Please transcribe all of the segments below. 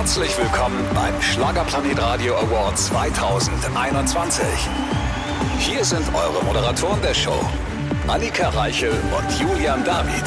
Herzlich willkommen beim Schlagerplanet Radio Award 2021. Hier sind eure Moderatoren der Show, Annika Reichel und Julian David.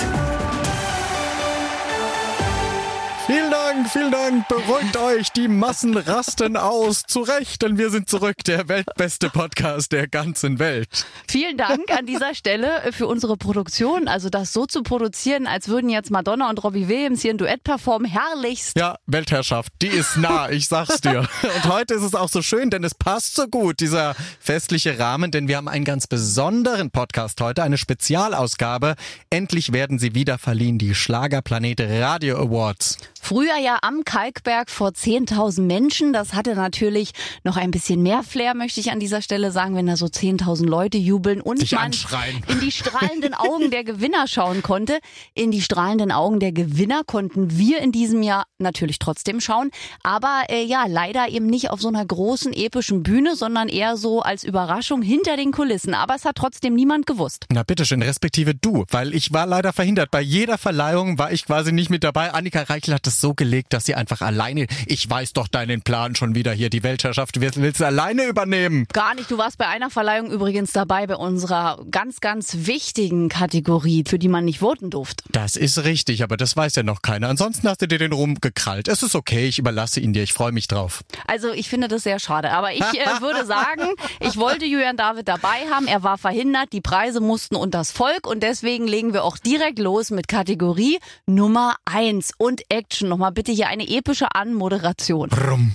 Vielen Dank, vielen Dank. Beruhigt euch, die Massen rasten aus. Zu Recht, denn wir sind zurück, der weltbeste Podcast der ganzen Welt. Vielen Dank an dieser Stelle für unsere Produktion. Also das so zu produzieren, als würden jetzt Madonna und Robbie Williams hier ein Duett performen, herrlichst. Ja, Weltherrschaft, die ist nah, ich sag's dir. Und heute ist es auch so schön, denn es passt so gut, dieser festliche Rahmen, denn wir haben einen ganz besonderen Podcast heute, eine Spezialausgabe. Endlich werden sie wieder verliehen, die Schlagerplanet Radio Awards. Früher ja am Kalkberg vor 10.000 Menschen. Das hatte natürlich noch ein bisschen mehr Flair, möchte ich an dieser Stelle sagen, wenn da so 10.000 Leute jubeln und Sich man anschreien. in die strahlenden Augen der Gewinner schauen konnte. In die strahlenden Augen der Gewinner konnten wir in diesem Jahr natürlich trotzdem schauen. Aber äh, ja, leider eben nicht auf so einer großen epischen Bühne, sondern eher so als Überraschung hinter den Kulissen. Aber es hat trotzdem niemand gewusst. Na bitteschön, respektive du, weil ich war leider verhindert. Bei jeder Verleihung war ich quasi nicht mit dabei. Annika Reichel hat es so gelegt, dass sie einfach alleine, ich weiß doch deinen Plan schon wieder hier, die Weltherrschaft willst, willst du alleine übernehmen. Gar nicht. Du warst bei einer Verleihung übrigens dabei, bei unserer ganz, ganz wichtigen Kategorie, für die man nicht voten durfte. Das ist richtig, aber das weiß ja noch keiner. Ansonsten hast du dir den Ruhm gekrallt. Es ist okay, ich überlasse ihn dir, ich freue mich drauf. Also ich finde das sehr schade. Aber ich äh, würde sagen, ich wollte Julian David dabei haben. Er war verhindert. Die Preise mussten unters Volk. Und deswegen legen wir auch direkt los mit Kategorie Nummer eins und Action. Nochmal bitte hier eine epische Anmoderation. Brumm.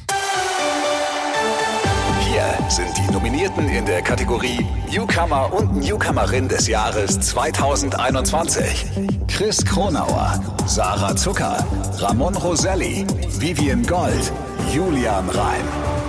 Hier sind die Nominierten in der Kategorie Newcomer und Newcomerin des Jahres 2021. Chris Kronauer, Sarah Zucker, Ramon Roselli, Vivian Gold, Julian Reim.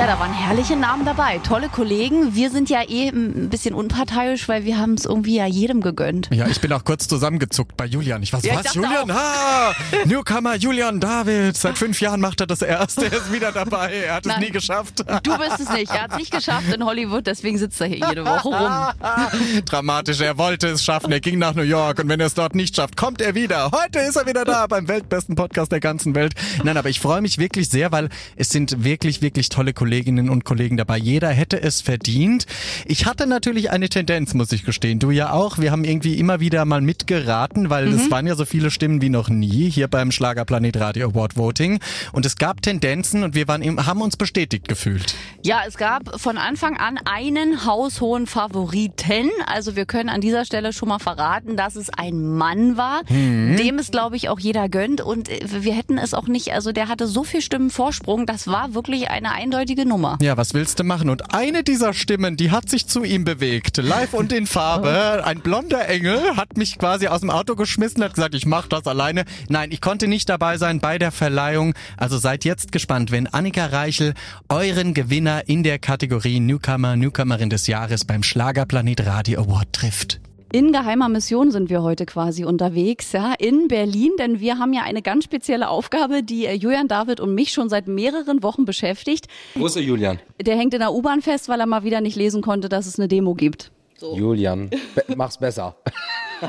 Ja, da waren herrliche Namen dabei. Tolle Kollegen. Wir sind ja eh ein bisschen unparteiisch, weil wir haben es irgendwie ja jedem gegönnt. Ja, ich bin auch kurz zusammengezuckt bei Julian. Ich weiß, Ja, ich was, Julian? auch. Ah, Newcomer Julian David. Seit fünf Jahren macht er das erst. Er ist wieder dabei. Er hat es Nein. nie geschafft. Du bist es nicht. Er hat es nicht geschafft in Hollywood, deswegen sitzt er hier jede Woche rum. Dramatisch, er wollte es schaffen, er ging nach New York und wenn er es dort nicht schafft, kommt er wieder. Heute ist er wieder da beim weltbesten Podcast der ganzen Welt. Nein, aber ich freue mich wirklich sehr, weil es sind wirklich, wirklich tolle Kolleginnen und Kollegen dabei. Jeder hätte es verdient. Ich hatte natürlich eine Tendenz, muss ich gestehen. Du ja auch. Wir haben irgendwie immer wieder mal mitgeraten, weil es waren ja so viele Stimmen wie noch nie hier beim Schlagerplanet Radio Award Voting. Und es gab Tendenzen und wir waren eben, haben uns bestätigt gefühlt. Ja, es gab von Anfang an einen haushohen Favoriten. Also wir können an dieser Stelle schon mal verraten, dass es ein Mann war, dem es, glaube ich, auch jeder gönnt. Und wir hätten es auch nicht, also der hatte so viel Stimmen Vorsprung, das war wirklich eine eindeutige Nummer. Ja, was willst du machen? Und eine dieser Stimmen, die hat sich zu ihm bewegt, live und in Farbe. Ein blonder Engel hat mich quasi aus dem Auto geschmissen, hat gesagt, ich mach das alleine. Nein, ich konnte nicht dabei sein bei der Verleihung. Also seid jetzt gespannt, wenn Annika Reichel euren Gewinner in der Kategorie Newcomer, Newcomerin des Jahres beim Schlagerplanet Radio Award trifft. In geheimer Mission sind wir heute quasi unterwegs, ja, in Berlin, denn wir haben ja eine ganz spezielle Aufgabe, die äh, Julian David und mich schon seit mehreren Wochen beschäftigt. Wo ist der Julian? Der hängt in der U-Bahn fest, weil er mal wieder nicht lesen konnte, dass es eine Demo gibt. Julian, be mach's besser.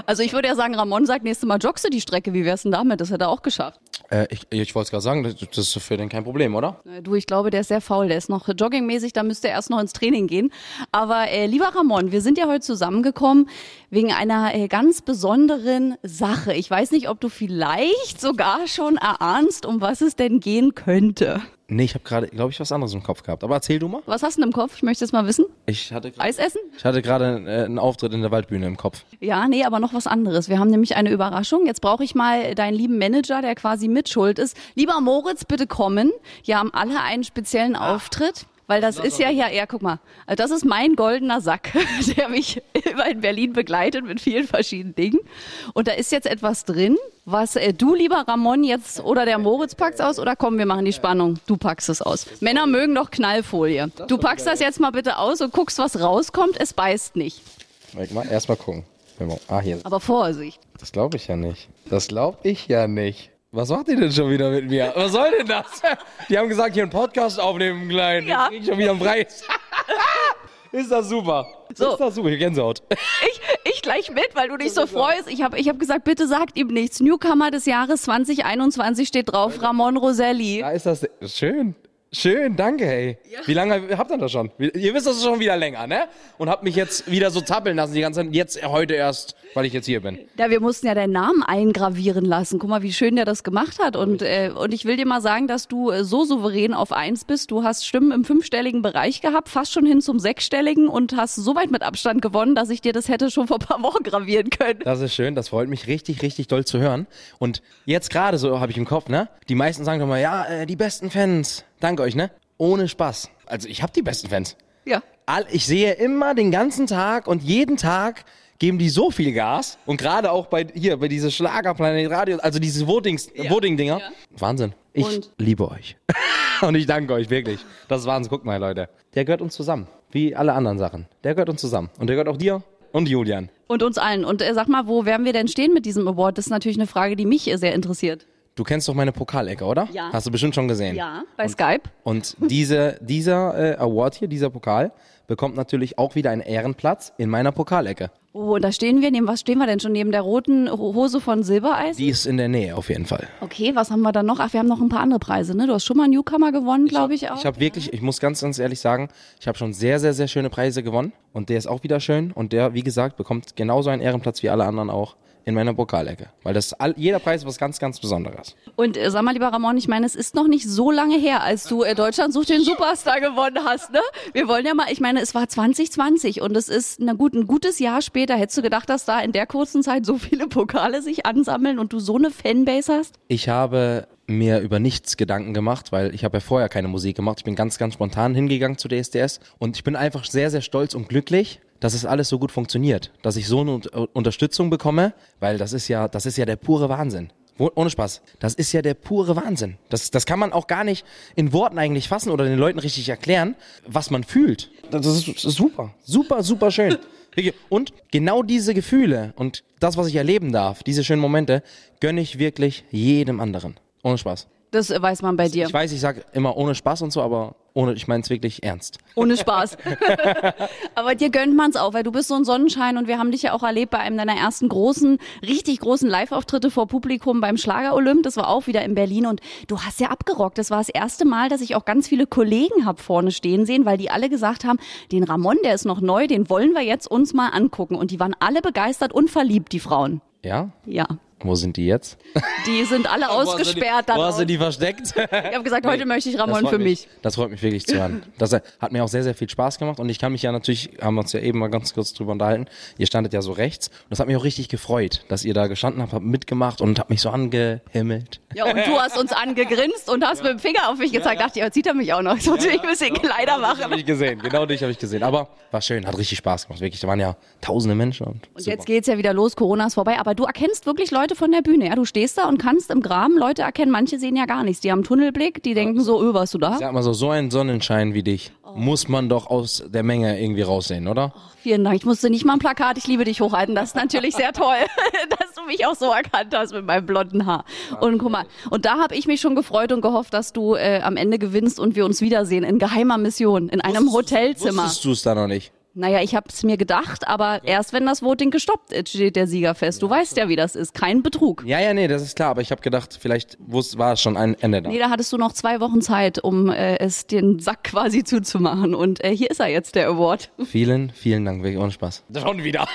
Also ich würde ja sagen, Ramon sagt, nächstes Mal joggst du die Strecke. Wie wär's denn damit? Das hätte er auch geschafft. Äh, ich ich wollte es gerade sagen, das, das ist für den kein Problem, oder? Äh, Du, ich glaube, der ist sehr faul. Der ist noch joggingmäßig, da müsste er erst noch ins Training gehen. Aber äh, lieber Ramon, wir sind ja heute zusammengekommen wegen einer äh, ganz besonderen Sache. Ich weiß nicht, ob du vielleicht sogar schon erahnst, um was es denn gehen könnte. Nee, ich habe gerade, glaube ich, was anderes im Kopf gehabt. Aber erzähl du mal. Was hast du denn im Kopf? Ich möchte es mal wissen. Ich hatte grad- Eis essen? Ich hatte gerade äh, einen Auftritt in der Waldbühne im Kopf. Ja, nee, aber noch was anderes. Wir haben nämlich eine Überraschung. Jetzt brauche ich mal deinen lieben Manager, der quasi mitschuld ist. Lieber Moritz, bitte kommen. Wir haben alle einen speziellen Auftritt. Weil das ist ja ja eher, guck mal, also das ist mein goldener Sack, der mich immer in Berlin begleitet mit vielen verschiedenen Dingen. Und da ist jetzt etwas drin, was äh, du, lieber Ramon, jetzt oder der Moritz packst aus oder komm, wir machen die Spannung. Du packst es aus. Männer mögen doch Knallfolie. Du packst das jetzt mal bitte aus und guckst, was rauskommt. Es beißt nicht. Erstmal gucken. Ah, hier. Aber Vorsicht. Das glaube ich ja nicht. Das glaube ich ja nicht. Was macht ihr denn schon wieder mit mir? Was soll denn das? Die haben gesagt, hier einen Podcast aufnehmen, klein. Ja. Jetzt krieg ich schon wieder einen Preis. Ist das super. So. Ist das super. Gänsehaut. Ich, ich gleich mit, weil du dich so freust. Ich habe ich hab gesagt, bitte sagt ihm nichts. Newcomer des Jahres 2021 steht drauf, Ramon Roselli. Da ist das schön. Schön, danke, hey. Wie lange habt ihr das schon? Ihr wisst das schon wieder länger, ne? Und habt mich jetzt wieder so zappeln lassen die ganze Zeit. Jetzt, heute erst, weil ich jetzt hier bin. Ja, wir mussten ja deinen Namen eingravieren lassen. Guck mal, wie schön der das gemacht hat. Und, äh, und ich will dir mal sagen, dass du äh, so souverän auf eins bist. Du hast Stimmen im fünfstelligen Bereich gehabt, fast schon hin zum sechsstelligen und hast so weit mit Abstand gewonnen, dass ich dir das hätte schon vor ein paar Wochen gravieren können. Das ist schön, das freut mich richtig, richtig doll zu hören. Und jetzt gerade so habe ich im Kopf, ne? Die meisten sagen doch mal, ja, äh, die besten Fans. Danke euch, ne? Ohne Spaß. Also ich habe die besten Fans. Ja. All, ich sehe immer den ganzen Tag und jeden Tag geben die so viel Gas und gerade auch bei hier bei diese Schlagerplanet Radio, also diese Votings, Voting Dinger. Ja. Wahnsinn. Ich Und? liebe euch. und ich danke euch wirklich. Das ist Wahnsinn. Guckt mal, Leute. Der gehört uns zusammen, wie alle anderen Sachen. Der gehört uns zusammen und der gehört auch dir und Julian. Und uns allen. Und äh, sag mal, wo werden wir denn stehen mit diesem Award? Das ist natürlich eine Frage, die mich sehr interessiert. Du kennst doch meine Pokalecke, oder? Ja. Hast du bestimmt schon gesehen. Ja, bei Skype. Und diese, dieser äh, Award hier, dieser Pokal, bekommt natürlich auch wieder einen Ehrenplatz in meiner Pokalecke. Oh, und da stehen wir. Neben was stehen wir denn schon? Neben der roten Ho- Hose von Silbereis? Die ist in der Nähe auf jeden Fall. Okay, was haben wir dann noch? Ach, wir haben noch ein paar andere Preise, ne? Du hast schon mal einen Newcomer gewonnen, glaube ich auch. Ich habe wirklich, ich muss ganz, ganz ehrlich sagen, ich habe schon sehr, sehr, sehr schöne Preise gewonnen. Und der ist auch wieder schön. Und der, wie gesagt, bekommt genauso einen Ehrenplatz wie alle anderen auch in meiner Pokalecke. Weil das all, jeder Preis ist was ganz, ganz Besonderes. Und äh, sag mal, lieber Ramon, ich meine, es ist noch nicht so lange her, als du äh, Deutschland sucht den Superstar gewonnen hast, ne? Wir wollen ja mal, ich meine, es war 2020 und es ist na gut, ein gutes Jahr später. Hättest du gedacht, dass da in der kurzen Zeit so viele Pokale sich ansammeln und du so eine Fanbase hast? Ich habe mir über nichts Gedanken gemacht, weil ich habe ja vorher keine Musik gemacht. Ich bin ganz, ganz spontan hingegangen zu DSDS und ich bin einfach sehr, sehr stolz und glücklich, dass es alles so gut funktioniert, dass ich so eine Un- Unterstützung bekomme, weil das ist ja, das ist ja der pure Wahnsinn. Ohne Spaß. Das ist ja der pure Wahnsinn. Das, das kann man auch gar nicht in Worten eigentlich fassen oder den Leuten richtig erklären, was man fühlt. Das ist, das ist super. Super, super schön. Und genau diese Gefühle und das, was ich erleben darf, diese schönen Momente, gönne ich wirklich jedem anderen. Ohne Spaß. Das äh, weiß man bei dir. Ich weiß, ich sage immer ohne Spaß und so, aber ohne, ich meine es wirklich ernst. Ohne Spaß. Aber dir gönnt man's auch, weil du bist so ein Sonnenschein und wir haben dich ja auch erlebt bei einem deiner ersten großen, richtig großen Live-Auftritte vor Publikum beim Schlager Olymp. Das war auch wieder in Berlin und du hast ja abgerockt. Das war das erste Mal, dass ich auch ganz viele Kollegen hab vorne stehen sehen, weil die alle gesagt haben, den Ramon, der ist noch neu, den wollen wir jetzt uns mal angucken. Und die waren alle begeistert und verliebt, die Frauen. Ja? Ja. Wo sind die jetzt? Die sind alle ausgesperrt. Wo hast du die versteckt? Ich habe gesagt, heute möchte ich Ramon für mich. mich. Das freut mich wirklich zu hören. Das hat mir auch sehr, sehr viel Spaß gemacht und ich kann mich ja natürlich, haben wir uns ja eben mal ganz kurz drüber unterhalten, ihr standet ja so rechts und das hat mich auch richtig gefreut, dass ihr da gestanden habt, habt mitgemacht und habt mich so angehimmelt. Ja, und du hast uns angegrinst und hast mit dem Finger auf mich gezeigt. Dachte ich, jetzt sieht er mich auch noch. Jetzt muss ich ein bisschen Kleider Habe machen. ich gesehen, genau dich habe ich gesehen. Aber war schön, hat richtig Spaß gemacht. Wirklich, da waren ja tausende Menschen und, Und jetzt geht's ja wieder los, Corona ist vorbei. Aber du erkennst wirklich Leute von der Bühne. Ja, du stehst da und kannst im Graben Leute erkennen. Manche sehen ja gar nichts. Die haben einen Tunnelblick, die denken so, öh, warst du da? Ich sag mal so, so ein Sonnenschein wie dich muss man doch aus der Menge irgendwie raussehen, oder? Vielen Dank. Ich musste nicht mal ein Plakat, ich liebe dich hochhalten. Das ist natürlich sehr toll, dass du mich auch so erkannt hast mit meinem blonden Haar. Und guck mal, und da habe ich mich schon gefreut und gehofft, dass du äh, am Ende gewinnst und wir uns wiedersehen in geheimer Mission, in einem Hotelzimmer. Wusstest du es da noch nicht? Naja, ich habe es mir gedacht, aber erst wenn das Voting gestoppt ist, steht der Sieger fest. Du weißt ja, wie das ist. Kein Betrug. Ja, ja, nee, das ist klar, aber ich habe gedacht, vielleicht war es schon ein Ende da. Nee, da hattest du noch zwei Wochen Zeit, um äh, es den Sack quasi zuzumachen. Und äh, hier ist er jetzt, der Award. Vielen, vielen Dank, wirklich ohne Spaß. Schon wieder.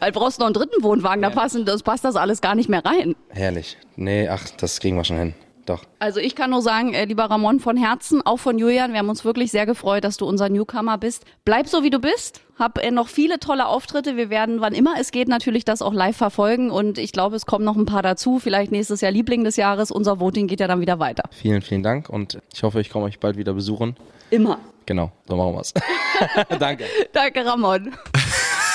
Weil brauchst noch einen dritten Wohnwagen, da passen, das passt das alles gar nicht mehr rein. Herrlich. Nee, ach, das kriegen wir schon hin. Doch. Also ich kann nur sagen, äh, lieber Ramon, von Herzen, auch von Julian, wir haben uns wirklich sehr gefreut, dass du unser Newcomer bist. Bleib so, wie du bist. Hab äh, noch viele tolle Auftritte. Wir werden, wann immer es geht, natürlich das auch live verfolgen. Und ich glaube, es kommen noch ein paar dazu. Vielleicht nächstes Jahr Liebling des Jahres. Unser Voting geht ja dann wieder weiter. Vielen, vielen Dank und ich hoffe, ich komme euch bald wieder besuchen. Immer. Genau, so machen wir's. Danke. Danke, Ramon.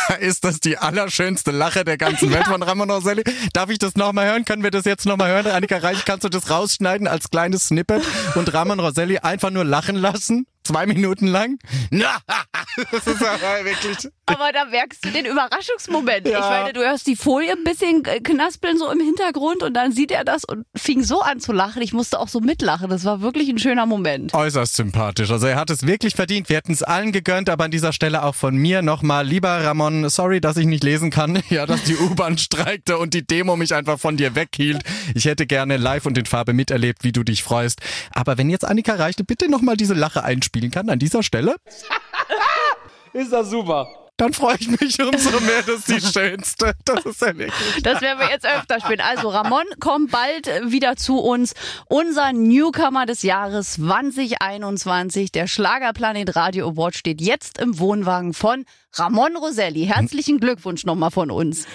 Ist das die allerschönste Lache der ganzen Welt von Ramon Roselli? Darf ich das nochmal hören? Können wir das jetzt nochmal hören? Annika Reich, kannst du das rausschneiden als kleines Snippet und Ramon Roselli einfach nur lachen lassen? Zwei Minuten lang. das ist aber wirklich. Aber da merkst du den Überraschungsmoment. Ja. Ich meine, du hörst die Folie ein bisschen knaspeln so im Hintergrund und dann sieht er das und fing so an zu lachen. Ich musste auch so mitlachen. Das war wirklich ein schöner Moment. Äußerst sympathisch. Also er hat es wirklich verdient. Wir hätten es allen gegönnt, aber an dieser Stelle auch von mir nochmal, lieber Ramon, sorry, dass ich nicht lesen kann. Ja, dass die U-Bahn streikte und die Demo mich einfach von dir weghielt. Ich hätte gerne live und in Farbe miterlebt, wie du dich freust. Aber wenn jetzt Annika Reichte bitte nochmal diese Lache einspielen kann an dieser Stelle, Ist das super. dann freue ich mich umso mehr. Das ist die schönste. Das ist ja wirklich. Das werden wir jetzt öfter spielen. Also Ramon kommt bald wieder zu uns. Unser Newcomer des Jahres 2021. Der Schlagerplanet Radio Award steht jetzt im Wohnwagen von Ramon Roselli. Herzlichen Glückwunsch nochmal von uns.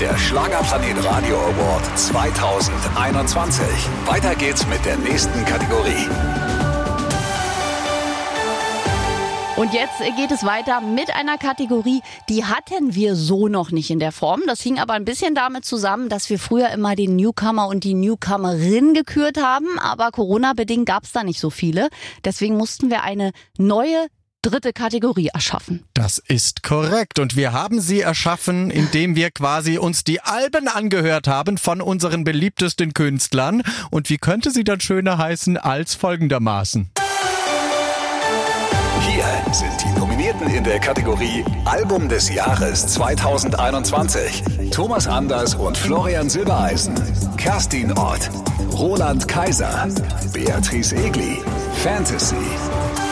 Der Schlagerplanet Radio Award 2021. Weiter geht's mit der nächsten Kategorie. Und jetzt geht es weiter mit einer Kategorie, die hatten wir so noch nicht in der Form. Das hing aber ein bisschen damit zusammen, dass wir früher immer den Newcomer und die Newcomerin gekürt haben, aber Corona-bedingt gab es da nicht so viele. Deswegen mussten wir eine neue dritte Kategorie erschaffen. Das ist korrekt. Und wir haben sie erschaffen, indem wir quasi uns die Alben angehört haben von unseren beliebtesten Künstlern. Und wie könnte sie dann schöner heißen als folgendermaßen? Hier sind die Nominierten in der Kategorie Album des Jahres 2021. Thomas Anders und Florian Silbereisen. Kerstin Ott. Roland Kaiser. Beatrice Egli. Fantasy.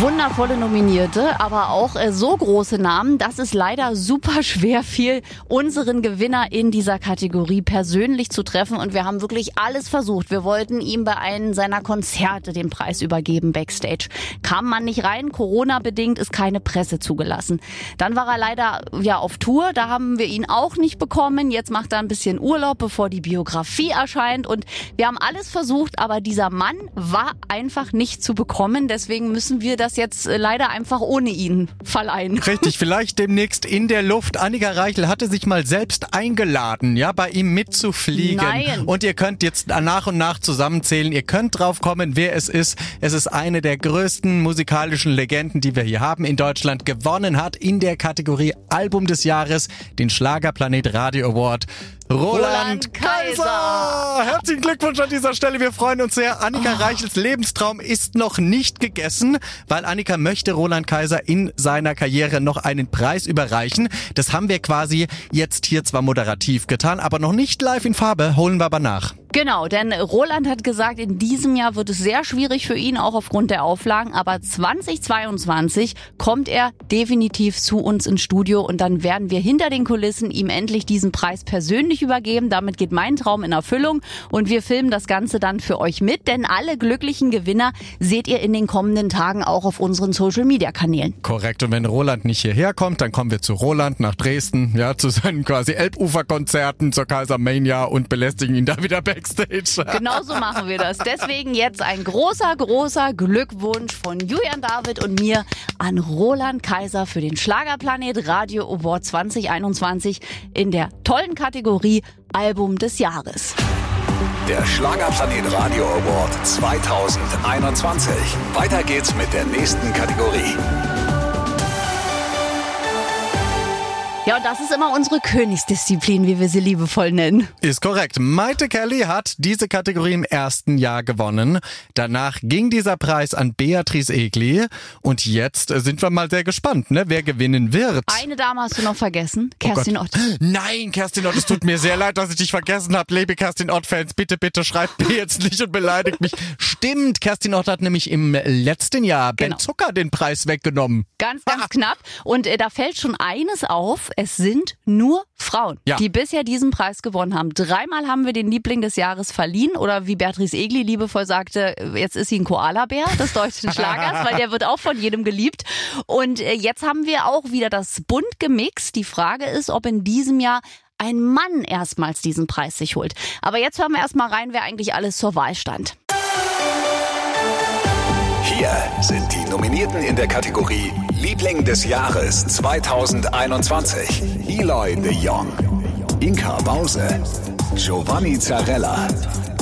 Wundervolle Nominierte, aber auch äh, so große Namen, dass es leider super schwer fiel, unseren Gewinner in dieser Kategorie persönlich zu treffen. Und wir haben wirklich alles versucht. Wir wollten ihm bei einem seiner Konzerte den Preis übergeben backstage. Kam man nicht rein, Corona-bedingt ist keine Presse zugelassen. Dann war er leider ja auf Tour, da haben wir ihn auch nicht bekommen. Jetzt macht er ein bisschen Urlaub, bevor die Biografie erscheint. Und wir haben alles versucht, aber dieser Mann war einfach nicht zu bekommen. Deswegen müssen wir das jetzt äh, leider einfach ohne ihn verleihen. Richtig, vielleicht demnächst in der Luft. Annika Reichel hatte sich mal selbst eingeladen, ja, bei ihm mitzufliegen. Nein. Und ihr könnt jetzt nach und nach zusammenzählen. Ihr könnt drauf kommen, wer es ist. Es ist eine der größten musikalischen Legenden, die wir hier haben in Deutschland. Gewonnen hat in der Kategorie Album des Jahres den Schlagerplanet Radio Award. Roland, Kaiser. Kaiser. Herzlichen Glückwunsch an dieser Stelle. Wir freuen uns sehr. Annika Reichels Lebenstraum ist noch nicht gegessen, weil Annika möchte Roland Kaiser in seiner Karriere noch einen Preis überreichen. Das haben wir quasi jetzt hier zwar moderativ getan, aber noch nicht live in Farbe. Holen wir aber nach. Genau, denn Roland hat gesagt, in diesem Jahr wird es sehr schwierig für ihn, auch aufgrund der Auflagen. Aber 2022 kommt er definitiv zu uns ins Studio und dann werden wir hinter den Kulissen ihm endlich diesen Preis persönlich übergeben. Damit geht mein Traum in Erfüllung und wir filmen das Ganze dann für euch mit, denn alle glücklichen Gewinner seht ihr in den kommenden Tagen auch auf unseren Social Media Kanälen. Korrekt. Und wenn Roland nicht hierher kommt, dann kommen wir zu Roland nach Dresden, ja, zu seinen quasi Elbuferkonzerten zur Kaisermania und belästigen ihn da wieder backstage. Genauso machen wir das. Deswegen jetzt ein großer, großer Glückwunsch von Julian David und mir an Roland Kaiser für den Schlagerplanet Radio Award 2021 in der tollen Kategorie Album des Jahres. Der Schlagerplanet Radio Award 2021. Weiter geht's mit der nächsten Kategorie. Ja, und das ist immer unsere Königsdisziplin, wie wir sie liebevoll nennen. Ist korrekt. Maite Kelly hat diese Kategorie im ersten Jahr gewonnen. Danach ging dieser Preis an Beatrice Egli. Und jetzt sind wir mal sehr gespannt, ne, wer gewinnen wird. Eine Dame hast du noch vergessen, Kerstin Oh Ott. Nein, Kerstin Ott, es tut mir sehr leid, dass ich dich vergessen habe. Liebe Kerstin Ott-Fans, bitte, bitte schreibt mir jetzt nicht und beleidigt mich. Stimmt, Kerstin Ott hat nämlich im letzten Jahr Genau. Ben Zucker den Preis weggenommen. Ganz, ganz knapp. Und äh, da fällt schon eines auf. Es sind nur Frauen, Ja. die bisher diesen Preis gewonnen haben. Dreimal haben wir den Liebling des Jahres verliehen. Oder wie Beatrice Egli liebevoll sagte, jetzt ist sie ein Koalabär des deutschen Schlagers, weil der wird auch von jedem geliebt. Und äh, jetzt haben wir auch wieder das bunt gemixt. Die Frage ist, ob in diesem Jahr ein Mann erstmals diesen Preis sich holt. Aber jetzt hören wir erstmal rein, wer eigentlich alles zur Wahl stand. Hier sind die Nominierten in der Kategorie Liebling des Jahres 2021. Eloy de Jong, Inka Bause, Giovanni Zarella,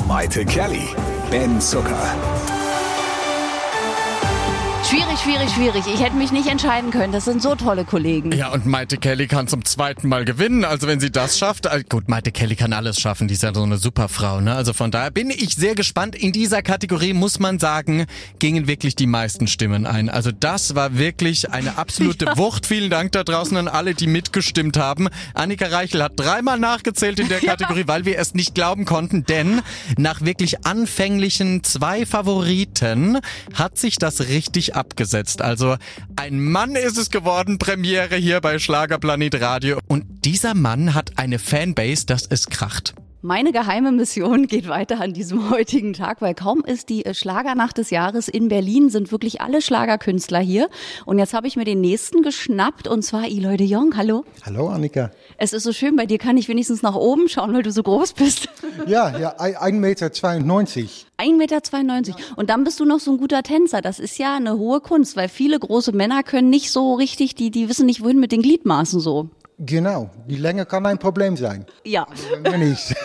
Maite Kelly, Ben Zucker. Schwierig, schwierig, schwierig. Ich hätte mich nicht entscheiden können. Das sind so tolle Kollegen. Ja, und Maite Kelly kann zum zweiten Mal gewinnen. Also wenn sie das schafft, äh, gut, Maite Kelly kann alles schaffen. Die ist ja so eine super Frau, ne? Also von daher bin ich sehr gespannt. In dieser Kategorie muss man sagen, gingen wirklich die meisten Stimmen ein. Also das war wirklich eine absolute ja. Wucht. Vielen Dank da draußen an alle, die mitgestimmt haben. Annika Reichel hat dreimal nachgezählt in der Kategorie, ja. weil wir es nicht glauben konnten, denn nach wirklich anfänglichen zwei Favoriten hat sich das richtig abgesetzt. Also ein Mann ist es geworden, Premiere hier bei Schlagerplanet Radio. Und dieser Mann hat eine Fanbase, dass es kracht. Meine geheime Mission geht weiter an diesem heutigen Tag, weil kaum ist die Schlagernacht des Jahres in Berlin, sind wirklich alle Schlagerkünstler hier. Und jetzt habe ich mir den nächsten geschnappt und zwar Eloy de Jong. Hallo. Hallo Annika. Es ist so schön, bei dir kann ich wenigstens nach oben schauen, weil du so groß bist. Ja, ja, 1,92 Meter. 1,92 Meter. Und dann bist du noch so ein guter Tänzer. Das ist ja eine hohe Kunst, weil viele große Männer können nicht so richtig, die, die wissen nicht, wohin mit den Gliedmaßen so. Genau, die Länge kann ein Problem sein. Ja. Aber nicht.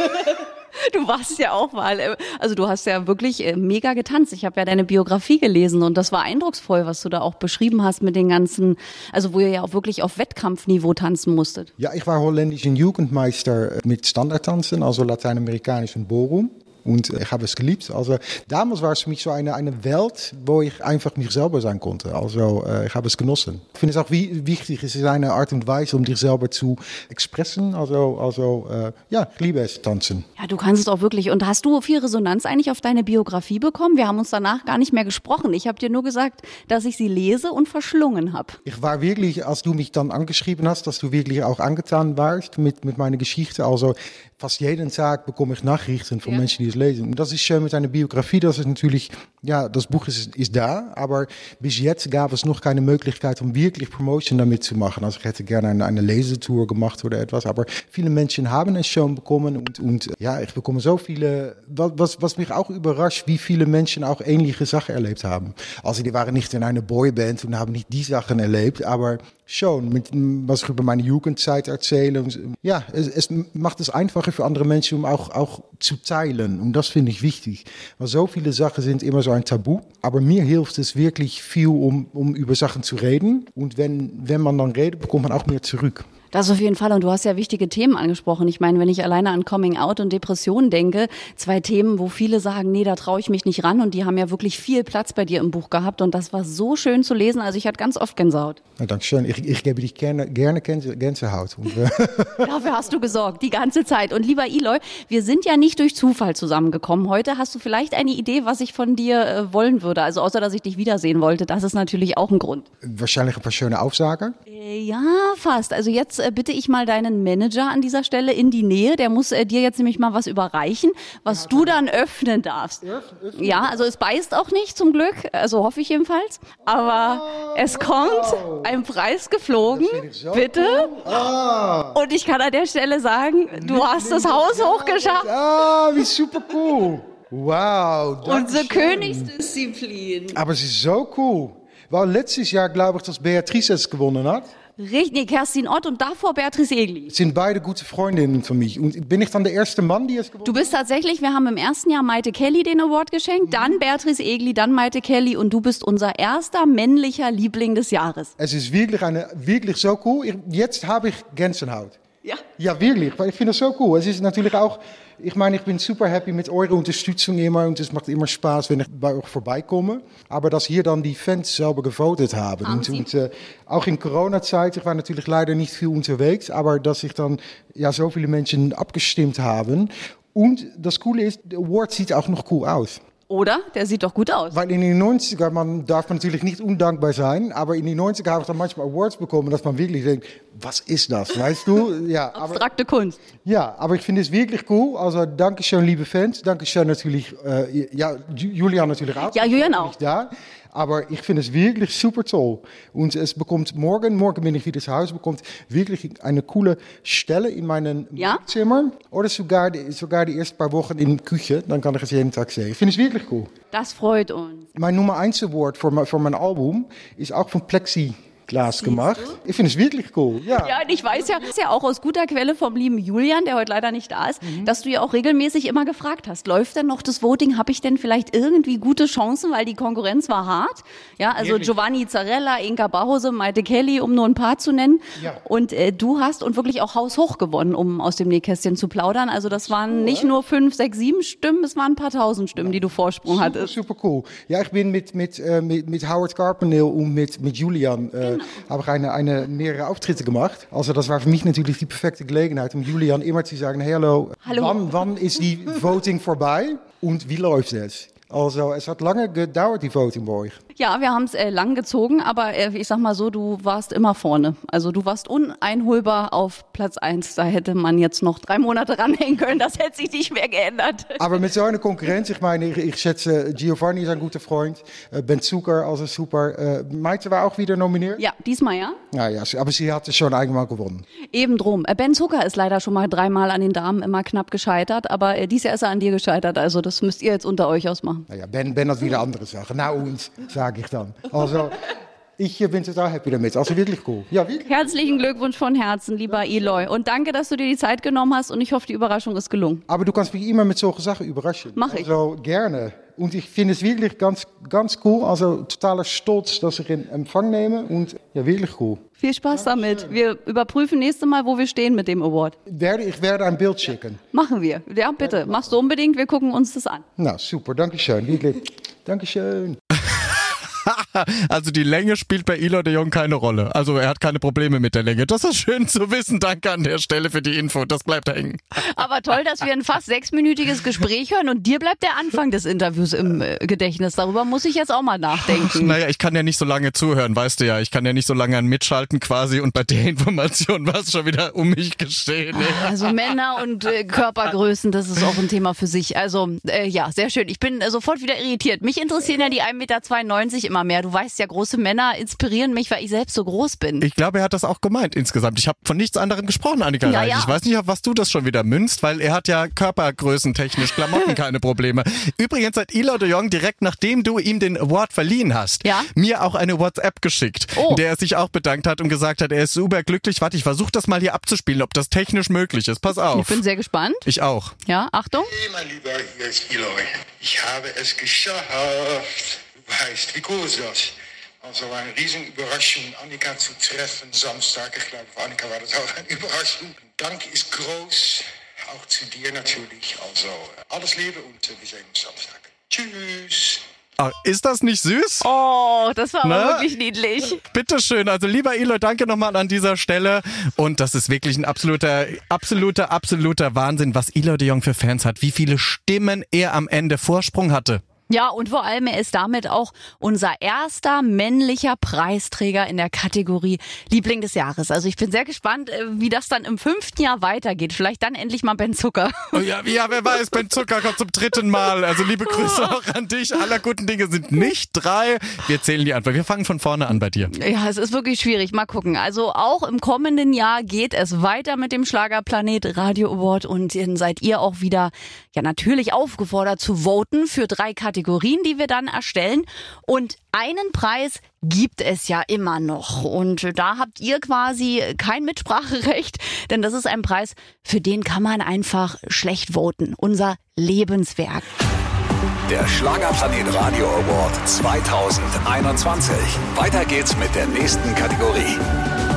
Du warst ja auch mal, äh, also du hast ja wirklich äh, mega getanzt. Ich habe ja deine Biografie gelesen und das war eindrucksvoll, was du da auch beschrieben hast mit den ganzen, also wo ihr ja auch wirklich auf Wettkampfniveau tanzen musstet. Ja, ich war holländischen Jugendmeister mit Standardtanzen, also lateinamerikanischen Ballroom. Und ich habe es geliebt. Also damals war es für mich so eine, eine Welt, wo ich einfach mich selber sein konnte. Also äh, ich habe es genossen. Ich finde es auch wie, wichtig, es ist eine Art und Weise, um dich selber zu expressen. Also, also äh, ja, ich liebe es, tanzen. Ja, du kannst es auch wirklich. Und hast du viel Resonanz eigentlich auf deine Biografie bekommen? Wir haben uns danach gar nicht mehr gesprochen. Ich habe dir nur gesagt, dass ich sie lese und verschlungen habe. Ich war wirklich, als du mich dann angeschrieben hast, dass du wirklich auch angetan warst mit, mit meiner Geschichte. Also fast jeden Tag bekomme ich Nachrichten von ja. Menschen, die es lesen. Und das ist schön mit einer Biografie, das ist natürlich, ja, das Buch ist, ist da, aber bis jetzt gab es noch keine Möglichkeit, um wirklich Promotion damit zu machen. Also ich hätte gerne eine, eine Lesetour gemacht oder etwas, aber viele Menschen haben es schon bekommen und, und ja, ich bekomme so viele, was, was mich auch überrascht, wie viele Menschen auch ähnliche Sachen erlebt haben. Also die waren nicht in einer Boyband und haben nicht die Sachen erlebt, aber schon, mit, was ich über meine Jugendzeit erzähle. Ja, es, es macht es einfacher für andere Menschen, um auch, auch zu teilen. Und das finde ich wichtig. Weil so viele Sachen sind immer so ein Tabu. Aber mir hilft es wirklich viel, um, um über Sachen zu reden. Und wenn, wenn man dann redet, bekommt man auch mehr zurück. Das auf jeden Fall. Und du hast ja wichtige Themen angesprochen. Ich meine, wenn ich alleine an Coming Out und Depressionen denke, zwei Themen, wo viele sagen, nee, da traue ich mich nicht ran. Und die haben ja wirklich viel Platz bei dir im Buch gehabt. Und das war so schön zu lesen. Also ich hatte ganz oft Gänsehaut. Ja, Dankeschön. Ich, ich gebe dich gerne, gerne Gänsehaut. Dafür hast du gesorgt, die ganze Zeit. Und lieber Eloy, wir sind ja nicht durch Zufall zusammengekommen. Heute hast du vielleicht eine Idee, was ich von dir äh, wollen würde. Also außer, dass ich dich wiedersehen wollte. Das ist natürlich auch ein Grund. Wahrscheinlich ein paar schöne Aufsagen. Äh, ja, fast. Also jetzt äh, bitte ich mal deinen Manager an dieser Stelle in die Nähe. Der muss äh, dir jetzt nämlich mal was überreichen, was ja, du dann öffnen darfst. Öffnen. Ja, also es beißt auch nicht zum Glück, also hoffe ich jedenfalls. Aber oh, es kommt wow. ein Preis geflogen. So bitte. Cool. Ah. Und ich kann an der Stelle sagen, du Lieb, hast das Haus hochgeschafft. Ah, wie super cool. Wow. Unsere Königsdisziplin. Aber es ist so cool. Weil letztes Jahr, glaube ich, dass Beatrice es gewonnen hat. Richtig, nee, Kerstin Ott und davor Beatrice Egli. Sind beide gute Freundinnen für mich. Und bin ich dann der erste Mann, die es gewonnen hat? Du bist tatsächlich, wir haben im ersten Jahr Maite Kelly den Award geschenkt, mhm. dann Beatrice Egli, dann Maite Kelly und du bist unser erster männlicher Liebling des Jahres. Es ist wirklich, eine, wirklich so cool. Jetzt habe ich Gänsehaut. Ja. Ja, wirklich. Weil ich finde es so cool. Es ist natürlich auch ich meine, ich bin super happy mit eurer Unterstützung immer und es macht immer Spaß, wenn ich bei euch vorbeikomme. Aber dass hier dann die Fans selber gevotet haben. Und, und äh, auch in Corona-Zeit, ich war natürlich leider nicht viel unterwegs, aber dass sich dann ja so viele Menschen abgestimmt haben. Und das Coole ist, der Award sieht auch noch cool aus. Oder? Der sieht doch gut aus. Weil in den 90er, man darf man natürlich nicht undankbar sein, aber in den 90er habe ich dann manchmal Awards bekommen, dass man wirklich denkt, was ist das, weißt du? Ja, Abstrakte aber, Kunst. Ja, aber ich finde es wirklich cool. Also danke schön, liebe Fans. Danke schön natürlich, äh, ja, Julian natürlich auch. Ja, Julian auch. Da. Aber ich finde es wirklich super toll. Und es bekommt morgen, morgen bin ich wieder zu Hause, bekommt wirklich eine coole Stelle in meinem ja? Zimmer. Oder sogar, sogar die ersten paar Wochen in Küche. Dann kann ich es jeden Tag sehen. Ich finde es wirklich cool. Das freut uns. Mein Nummer 1 Award für, für mein Album ist auch von Plexi Glas gemacht. Ich finde es wirklich cool. Ja. Ja, und ich weiß ja, ist ja auch aus guter Quelle vom lieben Julian, der heute leider nicht da ist, dass du ja auch regelmäßig immer gefragt hast, läuft denn noch das Voting? Habe ich denn vielleicht irgendwie gute Chancen, weil die Konkurrenz war hart? Ja, also Giovanni Zarella, Inka Bauhose, Maite Kelly, um nur ein paar zu nennen. Ja. Und äh, du hast und wirklich auch haushoch gewonnen, um aus dem Nähkästchen zu plaudern. Also das waren nicht nur fünf, sechs, sieben Stimmen, es waren ein paar tausend Stimmen, die du Vorsprung Super, hattest. super cool. Ja, ich bin mit, mit, äh, mit, mit Howard Carpendale und mit, mit Julian äh, habe eine, eine, mehrere Auftritte gemacht. Also das war für mich natürlich die perfekte Gelegenheit, um Julian immer zu sagen, hey, hallo, Hallo. Wann, wann ist die Voting vorbei und wie läuft es? Also es hat lange gedauert, die Voting euch. Ja, wir haben es äh, lang gezogen, aber äh, ich sag mal so, du warst immer vorne. Also du warst uneinholbar auf Platz eins. Da hätte man jetzt noch drei Monate ranhängen können. Das hätte sich nicht mehr geändert. Aber mit so einer Konkurrenz, ich meine, ich, ich schätze, Giovanni ist ein guter Freund, äh, Ben Zucker also super. Äh, Maite war auch wieder nominiert? Ja, diesmal ja. Ja, ja, sie- aber sie hatte schon einmal gewonnen. Eben drum. Äh, Ben Zucker ist leider schon mal dreimal an den Damen immer knapp gescheitert, aber äh, dieses Jahr ist er an dir gescheitert. Also das müsst ihr jetzt unter euch ausmachen. Nou ja, Ben, ben hat wieder andere Sachen. Na und, sage ich dann. Also, ich bin total happy damit. Also wirklich cool. Ja, wirklich. Herzlichen Glückwunsch von Herzen, lieber Eloy. Und danke, dass du dir die Zeit genommen hast und ich hoffe, die Überraschung ist gelungen. Aber du kannst mich immer mit solchen Sachen überraschen. Mach ich. Also gerne. Und ich finde es wirklich ganz, ganz cool. Also totaler Stolz, dass ich in Empfang nehme. Und ja, wirklich cool. Viel Spaß damit. Wir überprüfen nächste Mal, wo wir stehen mit dem Award. Werde, ich werde ein Bild schicken. Machen wir. Ja, bitte. Machst du unbedingt. Wir gucken uns das an. Nou, super. Dankeschön. Wirklich. Dankeschön. Also die Länge spielt bei Eloy de Jong keine Rolle. Also er hat keine Probleme mit der Länge. Das ist schön zu wissen. Danke an der Stelle für die Info. Das bleibt hängen. Aber toll, dass wir ein fast sechsminütiges Gespräch hören und dir bleibt der Anfang des Interviews im äh, Gedächtnis. Darüber muss ich jetzt auch mal nachdenken. Naja, ich kann ja nicht so lange zuhören, weißt du ja. Ich kann ja nicht so lange an mitschalten quasi und bei der Information war es schon wieder um mich geschehen. ey. Also Männer und äh, Körpergrößen, das ist auch ein Thema für sich. Also äh, ja, sehr schön. Ich bin äh, sofort wieder irritiert. Mich interessieren ja die 1,92 Meter immer mehr. Du weißt ja, große Männer inspirieren mich, weil ich selbst so groß bin. Ich glaube, er hat das auch gemeint insgesamt. Ich habe von nichts anderem gesprochen, Annika Ja, Reich. ja. Ich weiß nicht, auf was du das schon wieder münzt, weil er hat ja körpergrößentechnisch Klamotten keine Probleme. Übrigens hat Eloy de Jong direkt nachdem du ihm den Award verliehen hast, Ja. mir auch eine WhatsApp geschickt, Oh. in der er sich auch bedankt hat und gesagt hat, er ist super glücklich. Warte, ich versuche das mal hier abzuspielen, ob das technisch möglich ist. Pass Ich auf. bin sehr gespannt. Ich auch. Ja, Achtung. Hey, mein Lieber, hier ist Eloy. Ich habe es geschafft. Du weißt, wie cool ist das? Also eine riesen Überraschung, Annika zu treffen Samstag. Ich glaube, für Annika war das auch eine Überraschung. Dank ist groß, auch zu dir natürlich. Also alles Liebe und äh, wir sehen uns Samstag. Tschüss. Ah, ist das nicht süß? Oh, das war aber Na? wirklich niedlich. Bitteschön. Also lieber Eloy, danke nochmal an dieser Stelle. Und das ist wirklich ein absoluter, absoluter, absoluter Wahnsinn, was Eloy de Jong für Fans hat. Wie viele Stimmen er am Ende Vorsprung hatte. Ja, und vor allem, er ist damit auch unser erster männlicher Preisträger in der Kategorie Liebling des Jahres. Also ich bin sehr gespannt, äh, wie das dann im fünften Jahr weitergeht. Vielleicht dann endlich mal Ben Zucker. Oh ja, ja, wer weiß, Ben Zucker kommt zum dritten Mal. Also liebe Grüße auch an dich. Aller guten Dinge sind nicht drei. Wir zählen die einfach. Wir fangen von vorne an bei dir. Ja, es ist wirklich schwierig. Mal gucken. Also auch im kommenden Jahr geht es weiter mit dem Schlagerplanet Radio Award und dann seid ihr auch wieder, ja natürlich aufgefordert zu voten für drei Kategorien, die wir dann erstellen. Und einen Preis gibt es ja immer noch. Und da habt ihr quasi kein Mitspracherecht, denn das ist ein Preis, für den kann man einfach schlecht voten. Unser Lebenswerk. Der Schlagerplanet Radio Award 2021. Weiter geht's mit der nächsten Kategorie.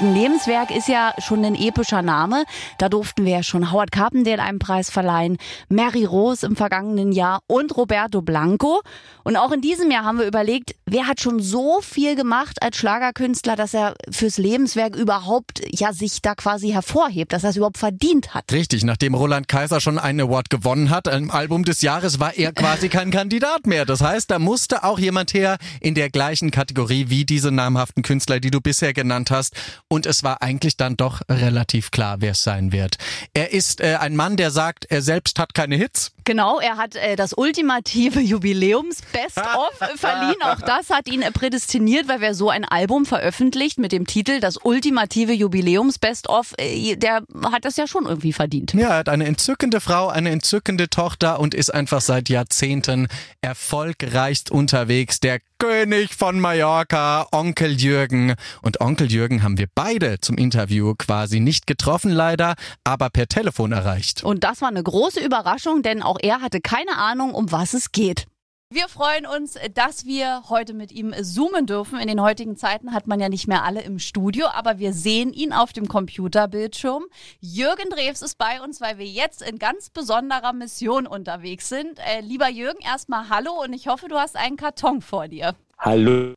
Lebenswerk ist ja schon ein epischer Name. Da durften wir ja schon Howard Carpendale einen Preis verleihen, Mary Rose im vergangenen Jahr und Roberto Blanco. Und auch in diesem Jahr haben wir überlegt, wer hat schon so viel gemacht als Schlagerkünstler, dass er fürs Lebenswerk überhaupt ja sich da quasi hervorhebt, dass er es überhaupt verdient hat. Richtig, nachdem Roland Kaiser schon einen Award gewonnen hat, im Album des Jahres, war er quasi kein Kandidat mehr. Das heißt, da musste auch jemand her in der gleichen Kategorie wie diese namhaften Künstler, die du bisher genannt hast. Und es war eigentlich dann doch relativ klar, wer es sein wird. Er ist äh, ein Mann, der sagt, er selbst hat keine Hits. Genau, er hat äh, das ultimative Jubiläums-Best-of verliehen. Auch das hat ihn äh, prädestiniert, weil wer so ein Album veröffentlicht mit dem Titel Das ultimative Jubiläums-Best-of, äh, der hat das ja schon irgendwie verdient. Ja, er hat eine entzückende Frau, eine entzückende Tochter und ist einfach seit Jahrzehnten erfolgreichst unterwegs. Der König von Mallorca, Onkel Jürgen. Und Onkel Jürgen haben wir beide zum Interview quasi nicht getroffen leider, aber per Telefon erreicht. Und das war eine große Überraschung, denn auch er hatte keine Ahnung, um was es geht. Wir freuen uns, dass wir heute mit ihm zoomen dürfen. In den heutigen Zeiten hat man ja nicht mehr alle im Studio, aber wir sehen ihn auf dem Computerbildschirm. Jürgen Drews ist bei uns, weil wir jetzt in ganz besonderer Mission unterwegs sind. Äh, lieber Jürgen, erstmal Hallo und ich hoffe, du hast einen Karton vor dir. Hallo,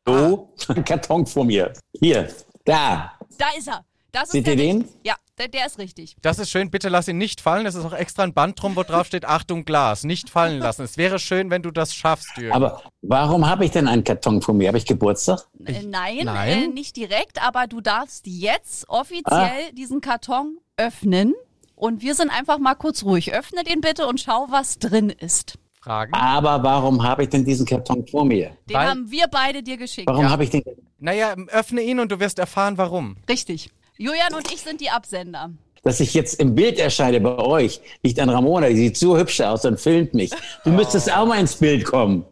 ein Karton vor mir. Hier, da. Da ist er. Das Seht ist ihr den? Ja, der, der ist richtig. Das ist schön, bitte lass ihn nicht fallen. Es ist auch extra ein Band drum, wo drauf steht, Achtung Glas, nicht fallen lassen. Es wäre schön, wenn du das schaffst, Jürgen. Aber warum habe ich denn einen Karton vor mir? Habe ich Geburtstag? Äh, nein, nein? Äh, nicht direkt, aber du darfst jetzt Ah. offiziell diesen Karton öffnen. Und wir sind einfach mal kurz ruhig. Öffne den bitte und schau, was drin ist. Fragen? Aber warum habe ich denn diesen Karton vor mir? Den Weil- haben wir beide dir geschickt. Warum habe ich den? Naja, öffne ihn und du wirst erfahren, warum. Richtig. Julian und ich sind die Absender. Dass ich jetzt im Bild erscheine bei euch, liegt an Ramona, die sieht so hübsch aus und filmt mich. Du müsstest auch mal ins Bild kommen.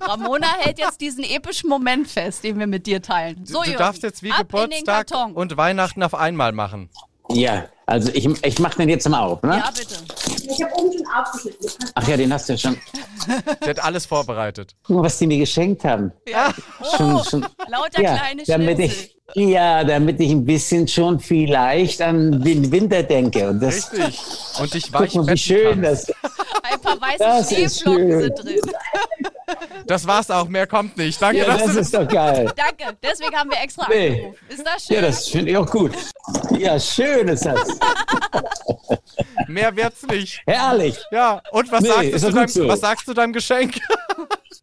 Ramona hält jetzt diesen epischen Moment fest, den wir mit dir teilen. So, du Jürgen, darfst jetzt wie Geburtstag und Weihnachten auf einmal machen. Ja, also ich, ich mache den jetzt mal auf. Ne? Ja, bitte. Ich habe oben schon aufgeschnitten. Ach ja, den hast du ja schon. Der hat alles vorbereitet. Guck mal, was die mir geschenkt haben. Ja. Oh, Schon- schon- lauter Ja, kleine damit Schnitzel. ich, ja, damit ich ein bisschen schon vielleicht an den Winter denke. Und das, Richtig. Und dich guck weich mal, wie schön kannst. das Ein paar weiße Das Schneeflocken sind drin. Das war's auch, mehr kommt nicht. Danke, Ja, dass das du ist doch geil. Danke, deswegen haben wir extra Nee. angerufen. Ist das schön? Ja, das finde ich auch gut. Ja, schön ist das. mehr wird's nicht. Herrlich. Ja, und was, Nee, sagst, du deinem, so. was sagst du deinem Geschenk?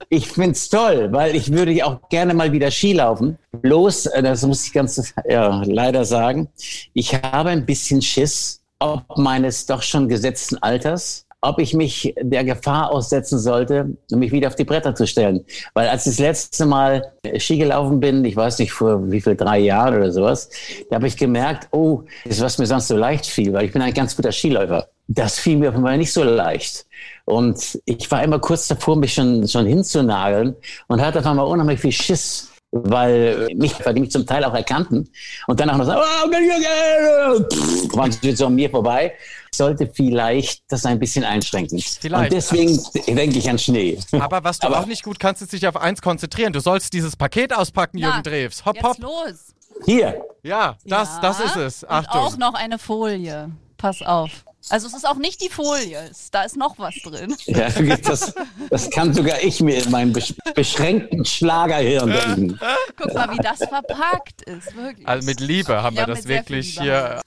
Ich find's toll, weil ich würde ja auch gerne mal wieder Ski laufen. Bloß, äh, das muss ich ganz ja, leider sagen, ich habe ein bisschen Schiss, ob meines doch schon gesetzten Alters, ob ich mich der Gefahr aussetzen sollte, mich wieder auf die Bretter zu stellen. Weil als ich das letzte Mal Ski gelaufen bin, ich weiß nicht vor wie viel, drei Jahren oder sowas, da habe ich gemerkt, oh, das ist was mir sonst so leicht fiel, weil ich bin ein ganz guter Skiläufer. Das fiel mir auf einmal nicht so leicht. Und ich war immer kurz davor, mich schon, schon hinzunageln und hatte auf einmal unheimlich viel Schiss, weil mich, weil die mich zum Teil auch erkannten und dann auch noch sagen, oh, pff, waren sie so an mir vorbei, sollte vielleicht das ein bisschen einschränken. Vielleicht. Und deswegen denke ich an Schnee. Aber was du Aber- auch nicht gut kannst, ist dich auf eins konzentrieren. Du sollst dieses Paket auspacken, Na, Jürgen Drews. Hopp, Jetzt hopp. los. Hier, Ja, das, Ja. das ist es. Und Achtung. auch noch eine Folie. Pass auf. Also es ist auch nicht die Folie, da ist noch was drin. ja, das, das kann sogar ich mir in meinem besch beschränkten Schlagerhirn denken. Guck mal, wie das verpackt ist, wirklich. Also mit Liebe haben Ja, wir das wirklich hier.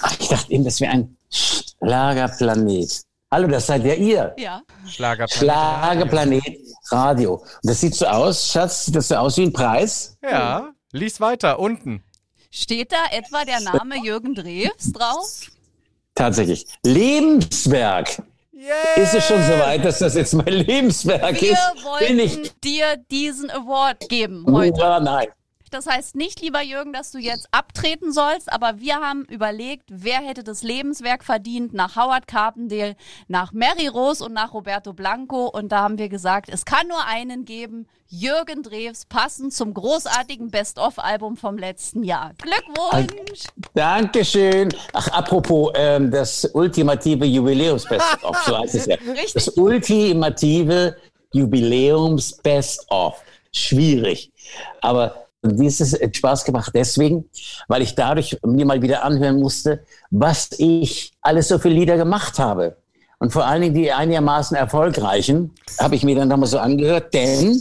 Ach, ich dachte eben, das wäre ein Schlagerplanet. Hallo, das seid ja ihr. ja. Schlagerplanet. Schlagerplanet Radio. Und das sieht so aus, Schatz, sieht das so aus wie ein Preis? Ja, lies weiter, unten. Steht da etwa der Name Jürgen Drews drauf? Tatsächlich. Lebenswerk. Ist es schon soweit, dass das jetzt mein Lebenswerk Wir ist? Bin wollten ich. dir diesen Award geben heute. Ja, nein. Das heißt nicht, lieber Jürgen, dass du jetzt abtreten sollst, aber wir haben überlegt, wer hätte das Lebenswerk verdient nach Howard Carpendale, nach Mary Rose und nach Roberto Blanco. Und da haben wir gesagt, es kann nur einen geben, Jürgen Drews, passend zum großartigen Best-of-Album vom letzten Jahr. Glückwunsch! Dankeschön. Ach, apropos, ähm, das ultimative Jubiläums-Best-of, so heißt es ja. Richtig. Das ultimative Jubiläums-Best-of. Schwierig. Aber dieses hat Spaß gemacht deswegen, weil ich dadurch mir mal wieder anhören musste, was ich alles so für Lieder gemacht habe. Und vor allen Dingen die einigermaßen erfolgreichen habe ich mir dann nochmal so angehört, denn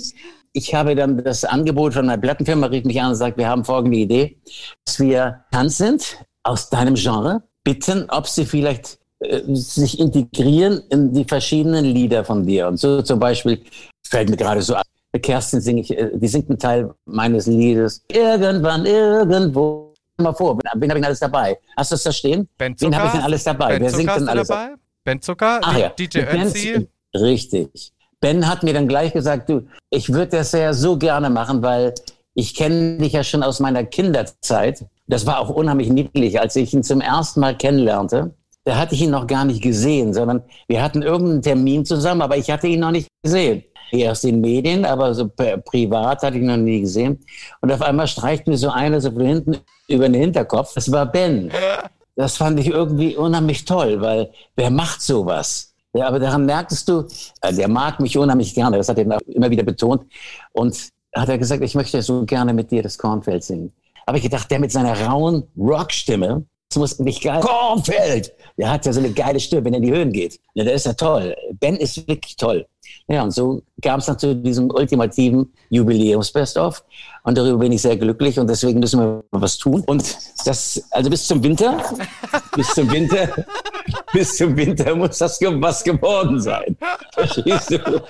ich habe dann das Angebot von einer Plattenfirma, rief mich an und sagt, wir haben folgende Idee, dass wir Tanz sind aus deinem Genre, bitten, ob sie vielleicht äh, sich integrieren in die verschiedenen Lieder von dir. Und so zum Beispiel fällt mir gerade so mit Kerstin singe ich, äh, die singt einen Teil meines Liedes. Irgendwann, irgendwo. Mal vor, wen, wen habe ich denn alles dabei? Hast du das da stehen? Ben Wen habe ich Zucker? denn alles dabei? Ben Wer singt Zucker denn alles? dabei? Ben Zucker, Ah, ja. DJ Ben- Ötzi. Richtig. Ben hat mir dann gleich gesagt, du, ich würde das ja so gerne machen, weil ich kenne dich ja schon aus meiner Kinderzeit. Das war auch unheimlich niedlich, als ich ihn zum ersten Mal kennenlernte. Da hatte ich ihn noch gar nicht gesehen, sondern wir hatten irgendeinen Termin zusammen, aber ich hatte ihn noch nicht gesehen. Erst in Medien, aber so privat hatte ich ihn noch nie gesehen. Und auf einmal streicht mir so einer so von hinten über den Hinterkopf. Das war Ben. Das fand ich irgendwie unheimlich toll, weil wer macht sowas? Ja, aber daran merktest du, äh, der mag mich unheimlich gerne, das hat er immer wieder betont. Und hat er gesagt, ich möchte so gerne mit dir das Kornfeld singen. Aber ich gedacht, der mit seiner rauen Rockstimme, das muss nicht geil. Kornfeld! Der hat ja so eine geile Stimme, wenn er in die Höhen geht. Ja, der ist ja toll. Ben ist wirklich toll. Ja, und so kam es dann zu diesem ultimativen Jubiläums-Best-of. Und darüber bin ich sehr glücklich und deswegen müssen wir was tun. Und das, also bis zum Winter, bis zum Winter, bis zum Winter muss das was geworden sein. Verstehst du?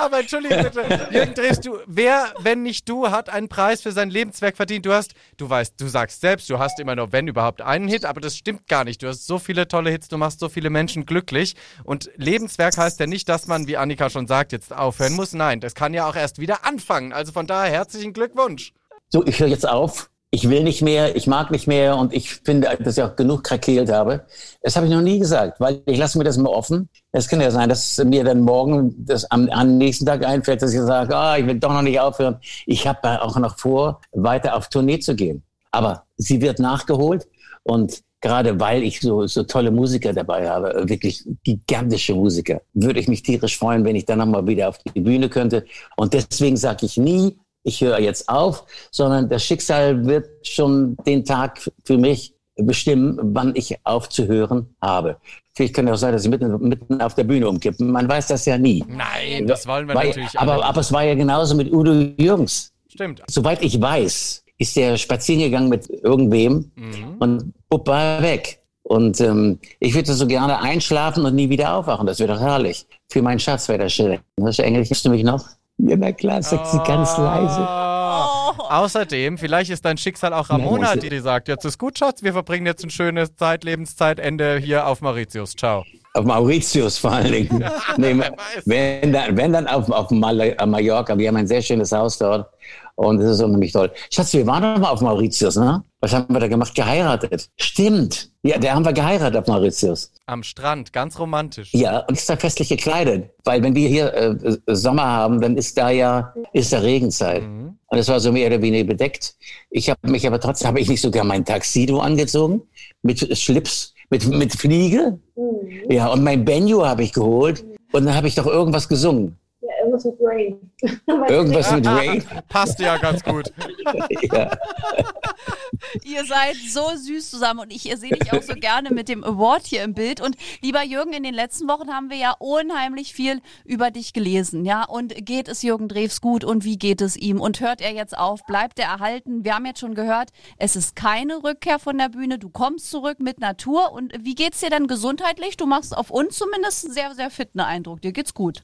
Aber entschuldige bitte, Jürgen Drews, du, wer, wenn nicht du, hat einen Preis für sein Lebenswerk verdient? Du hast, du weißt, du sagst selbst, du hast immer nur, wenn überhaupt, einen Hit, aber das stimmt gar nicht. Du hast so viele tolle Hits, du machst so viele Menschen glücklich. Und Lebenswerk heißt ja nicht, dass man, wie Annika schon sagt, jetzt aufhören muss. Nein, das kann ja auch erst wieder anfangen. Also von daher herzlichen Glückwunsch. So, ich höre jetzt auf. Ich will nicht mehr, ich mag nicht mehr und ich finde, dass ich auch genug krakeelt habe. Das habe ich noch nie gesagt, weil ich lasse mir das mal offen. Es kann ja sein, dass mir dann morgen das am, am nächsten Tag einfällt, dass ich sage, ah, ich will doch noch nicht aufhören. Ich habe auch noch vor, weiter auf Tournee zu gehen. Aber sie wird nachgeholt und gerade weil ich so, so tolle Musiker dabei habe, wirklich gigantische Musiker, würde ich mich tierisch freuen, wenn ich dann nochmal wieder auf die Bühne könnte. Und deswegen sage ich nie, ich höre jetzt auf, sondern das Schicksal wird schon den Tag für mich bestimmen, wann ich aufzuhören habe. Vielleicht kann ja auch sein, dass ich mitten, mitten auf der Bühne umkippe. Man weiß das ja nie. Nein, das wollen wir Weil- natürlich aber, alle. aber es war ja genauso mit Udo Jürgens. Stimmt. Soweit ich weiß, ist der spazieren gegangen mit irgendwem Mhm. und bupp war weg. Und ähm, ich würde so gerne einschlafen und nie wieder aufwachen. Das wäre doch herrlich. Für meinen Schatz wäre das schön. Das Engel, hörst du mich noch? Ja, na klar, sagt sie ganz leise. Oh. Außerdem, vielleicht ist dein Schicksal auch Ramona, die dir sagt, jetzt ist gut, Schatz, wir verbringen jetzt ein schönes Zeitlebenszeitende hier auf Mauritius. Ciao. Auf Mauritius vor allen Dingen. nee, wenn, dann, wenn dann auf, auf äh, Mallorca. Wir haben ein sehr schönes Haus dort. Und das ist unheimlich toll. Schatz, wir waren doch mal auf Mauritius, ne? Was haben wir da gemacht? Geheiratet. Stimmt. Ja, da haben wir geheiratet auf Mauritius. Am Strand, ganz romantisch. Ja, und ist da festlich gekleidet. Weil wenn wir hier äh, äh, Sommer haben, dann ist da ja, ist da Regenzeit. Mhm. Und es war so mehr oder weniger bedeckt. Ich habe mich aber trotzdem, habe ich nicht sogar mein Taxido angezogen? Mit Schlips, mit, mit Fliege? Ja, und mein Benjo habe ich geholt. Und dann habe ich doch irgendwas gesungen. Irgendwas mit Rain. Irgendwas mit Rain. Passt ja ganz gut. Ja. Ihr seid so süß zusammen und ich sehe dich auch so gerne mit dem Award hier im Bild. Und lieber Jürgen, in den letzten Wochen haben wir ja unheimlich viel über dich gelesen, ja. Und geht es Jürgen Drews gut und wie geht es ihm? Und hört er jetzt auf? Bleibt er erhalten? Wir haben jetzt schon gehört, es ist keine Rückkehr von der Bühne. Du kommst zurück mit Natur. Und wie geht's dir denn gesundheitlich? Du machst auf uns zumindest einen sehr, sehr fitten Eindruck. Dir geht's gut.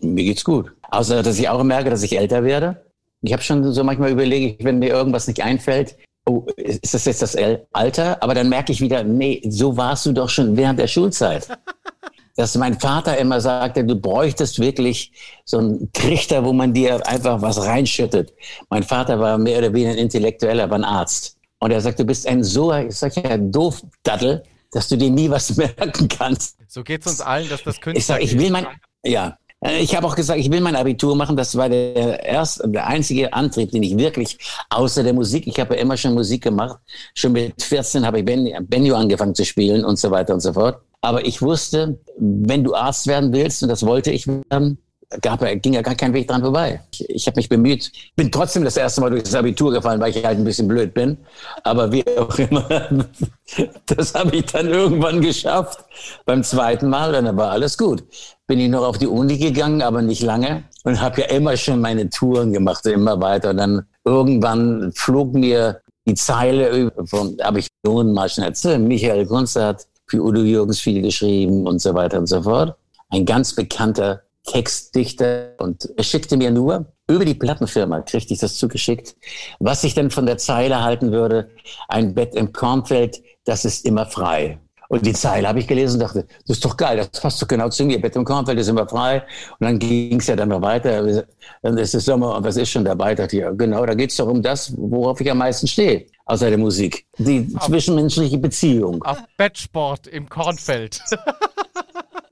Mir geht's gut. Außer, dass ich auch merke, dass ich älter werde. Ich habe schon so manchmal überlege, wenn mir irgendwas nicht einfällt, oh, ist das jetzt das Alter? Aber dann merke ich wieder, nee, so warst du doch schon während der Schulzeit. Dass mein Vater immer sagte, du bräuchtest wirklich so einen Trichter, wo man dir einfach was reinschüttet. Mein Vater war mehr oder weniger ein Intellektueller, war ein Arzt. Und er sagt, du bist ein so, ich sag ja, doof Dattel, dass du dir nie was merken kannst. So geht's uns allen, dass das Ich Künstler sag, ich will mein, ja. Äh, Ich habe auch gesagt, ich will mein Abitur machen. Das war der erste, der einzige Antrieb, den ich wirklich außer der Musik. Ich habe ja immer schon Musik gemacht. Schon mit 14 habe ich Ben- Benjo angefangen zu spielen und so weiter und so fort. Aber ich wusste, wenn du Arzt werden willst, und das wollte ich werden, gab, ging ja gar kein Weg dran vorbei. Ich, ich habe mich bemüht, bin trotzdem das erste Mal durch das Abitur gefallen, weil ich halt ein bisschen blöd bin. Aber wie auch immer, das habe ich dann irgendwann geschafft. Beim zweiten Mal, dann war alles gut. Bin ich noch auf die Uni gegangen, aber nicht lange. Und habe ja immer schon meine Touren gemacht, immer weiter. Und dann irgendwann flog mir die Zeile von, habe ich Lohn mal schon erzählt. Michael Kunze hat für Udo Jürgens viel geschrieben und so weiter und so fort. Ein ganz bekannter Textdichter und er schickte mir nur über die Plattenfirma, kriegte ich das zugeschickt, was ich denn von der Zeile halten würde, ein Bett im Kornfeld, das ist immer frei. Und die Zeile habe ich gelesen und dachte, das ist doch geil, das passt doch genau zu mir. Bett im Kornfeld ist immer frei. Und dann ging es ja dann noch weiter. Dann ist es Sommer und was ist schon dabei? Ich dachte, ja, genau, da geht es doch um das, worauf ich am meisten stehe, außer der Musik. Die zwischenmenschliche Beziehung. Auf Bettsport im Kornfeld.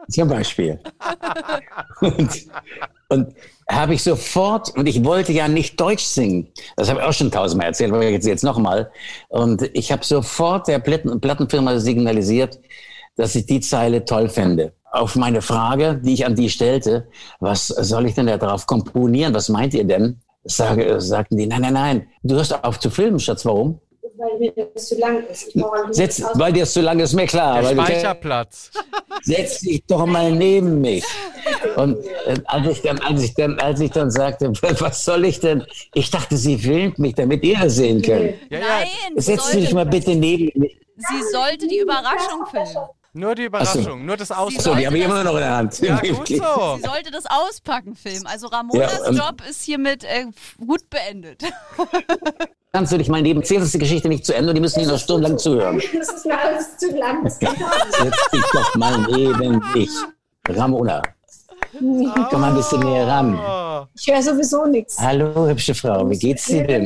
zum Beispiel. und und habe ich sofort, und ich wollte ja nicht Deutsch singen. Das habe ich auch schon tausendmal erzählt, aber jetzt, jetzt nochmal. Und ich habe sofort der Platten, Plattenfirma signalisiert, dass ich die Zeile toll fände. Auf meine Frage, die ich an die stellte, was soll ich denn da drauf komponieren? Was meint ihr denn? Sage, sagten die, nein, nein, nein, du hörst auf zu filmen, Schatz, warum? Weil mir das zu lang ist. Ich Setz, weil dir es zu lang ist, mir klar. Der Speicherplatz. setz dich doch mal neben mich. Und äh, als ich dann, als ich dann, als ich dann sagte, was soll ich denn? Ich dachte, sie filmt mich, damit ihr das sehen könnt. Ja, ja, Nein, Setz dich mal bitte neben mich. sie sollte die Überraschung filmen. Nur die Überraschung, nur das So, Auspacken. die habe ich immer noch in der Hand. Ja, gut so. Sie sollte das Auspacken filmen. Also Ramonas Ja, ähm, Job ist hiermit äh, gut beendet. Kannst du dich mal neben, erzählst die Geschichte nicht zu Ende und die müssen die noch stundenlang zuhören. Das ist mir alles zu lang. Das. Setz dich doch mal neben mich. Ramona, komm mal ein bisschen näher ran. Oh, Ich höre sowieso nichts. Hallo, hübsche Frau, wie geht's dir denn?